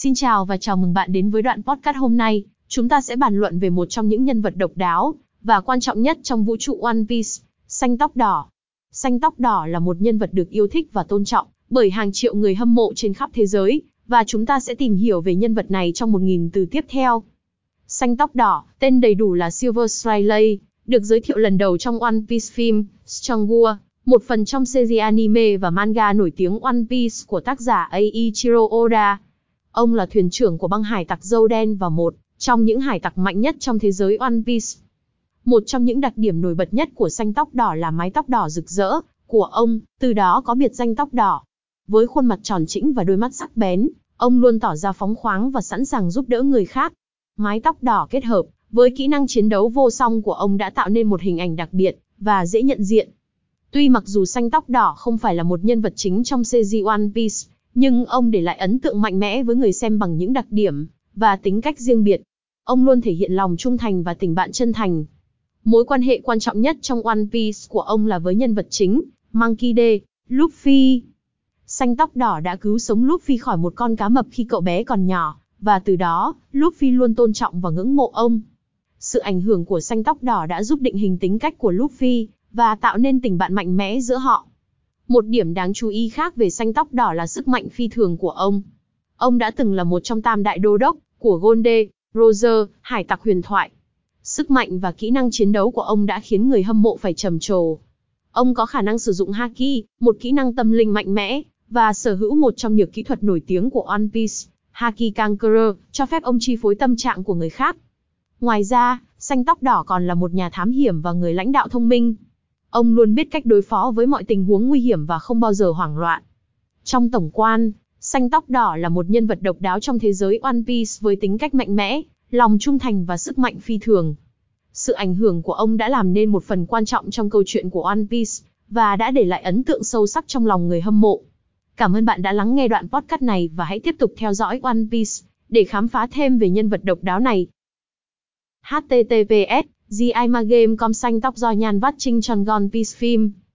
Xin chào và chào mừng bạn đến với đoạn podcast hôm nay. Chúng ta sẽ bàn luận về một trong những nhân vật độc đáo và quan trọng nhất trong vũ trụ One Piece, xanh tóc đỏ. Xanh tóc đỏ là một nhân vật được yêu thích và tôn trọng bởi hàng triệu người hâm mộ trên khắp thế giới, và chúng ta sẽ tìm hiểu về nhân vật này trong 1.000 từ tiếp theo. Xanh tóc đỏ, tên đầy đủ là Silver Striley, được giới thiệu lần đầu trong One Piece phim, Strong War, một phần trong series anime và manga nổi tiếng One Piece của tác giả Eiichiro Oda. Ông là thuyền trưởng của băng hải tặc dâu đen và một trong những hải tặc mạnh nhất trong thế giới One Piece. Một trong những đặc điểm nổi bật nhất của xanh tóc đỏ là mái tóc đỏ rực rỡ của ông, từ đó có biệt danh tóc đỏ. Với khuôn mặt tròn trĩnh và đôi mắt sắc bén, ông luôn tỏ ra phóng khoáng và sẵn sàng giúp đỡ người khác. Mái tóc đỏ kết hợp với kỹ năng chiến đấu vô song của ông đã tạo nên một hình ảnh đặc biệt và dễ nhận diện. Tuy mặc dù xanh tóc đỏ không phải là một nhân vật chính trong series One Piece, nhưng ông để lại ấn tượng mạnh mẽ với người xem bằng những đặc điểm và tính cách riêng biệt. Ông luôn thể hiện lòng trung thành và tình bạn chân thành. Mối quan hệ quan trọng nhất trong One Piece của ông là với nhân vật chính, Monkey D, Luffy. Xanh tóc đỏ đã cứu sống Luffy khỏi một con cá mập khi cậu bé còn nhỏ, và từ đó, Luffy luôn tôn trọng và ngưỡng mộ ông. Sự ảnh hưởng của xanh tóc đỏ đã giúp định hình tính cách của Luffy, và tạo nên tình bạn mạnh mẽ giữa họ. Một điểm đáng chú ý khác về xanh tóc đỏ là sức mạnh phi thường của ông. Ông đã từng là một trong tam đại đô đốc của Gonde, Roger, hải tặc huyền thoại. Sức mạnh và kỹ năng chiến đấu của ông đã khiến người hâm mộ phải trầm trồ. Ông có khả năng sử dụng Haki, một kỹ năng tâm linh mạnh mẽ, và sở hữu một trong nhiều kỹ thuật nổi tiếng của One Piece, Haki Conqueror, cho phép ông chi phối tâm trạng của người khác. Ngoài ra, xanh tóc đỏ còn là một nhà thám hiểm và người lãnh đạo thông minh. Ông luôn biết cách đối phó với mọi tình huống nguy hiểm và không bao giờ hoảng loạn. Trong tổng quan, xanh tóc đỏ là một nhân vật độc đáo trong thế giới One Piece với tính cách mạnh mẽ, lòng trung thành và sức mạnh phi thường. Sự ảnh hưởng của ông đã làm nên một phần quan trọng trong câu chuyện của One Piece, và đã để lại ấn tượng sâu sắc trong lòng người hâm mộ. Cảm ơn bạn đã lắng nghe đoạn podcast này và hãy tiếp tục theo dõi One Piece để khám phá thêm về nhân vật độc đáo này https gimagame com xanh tóc do nhan vắt trinh tròn gòn peace phim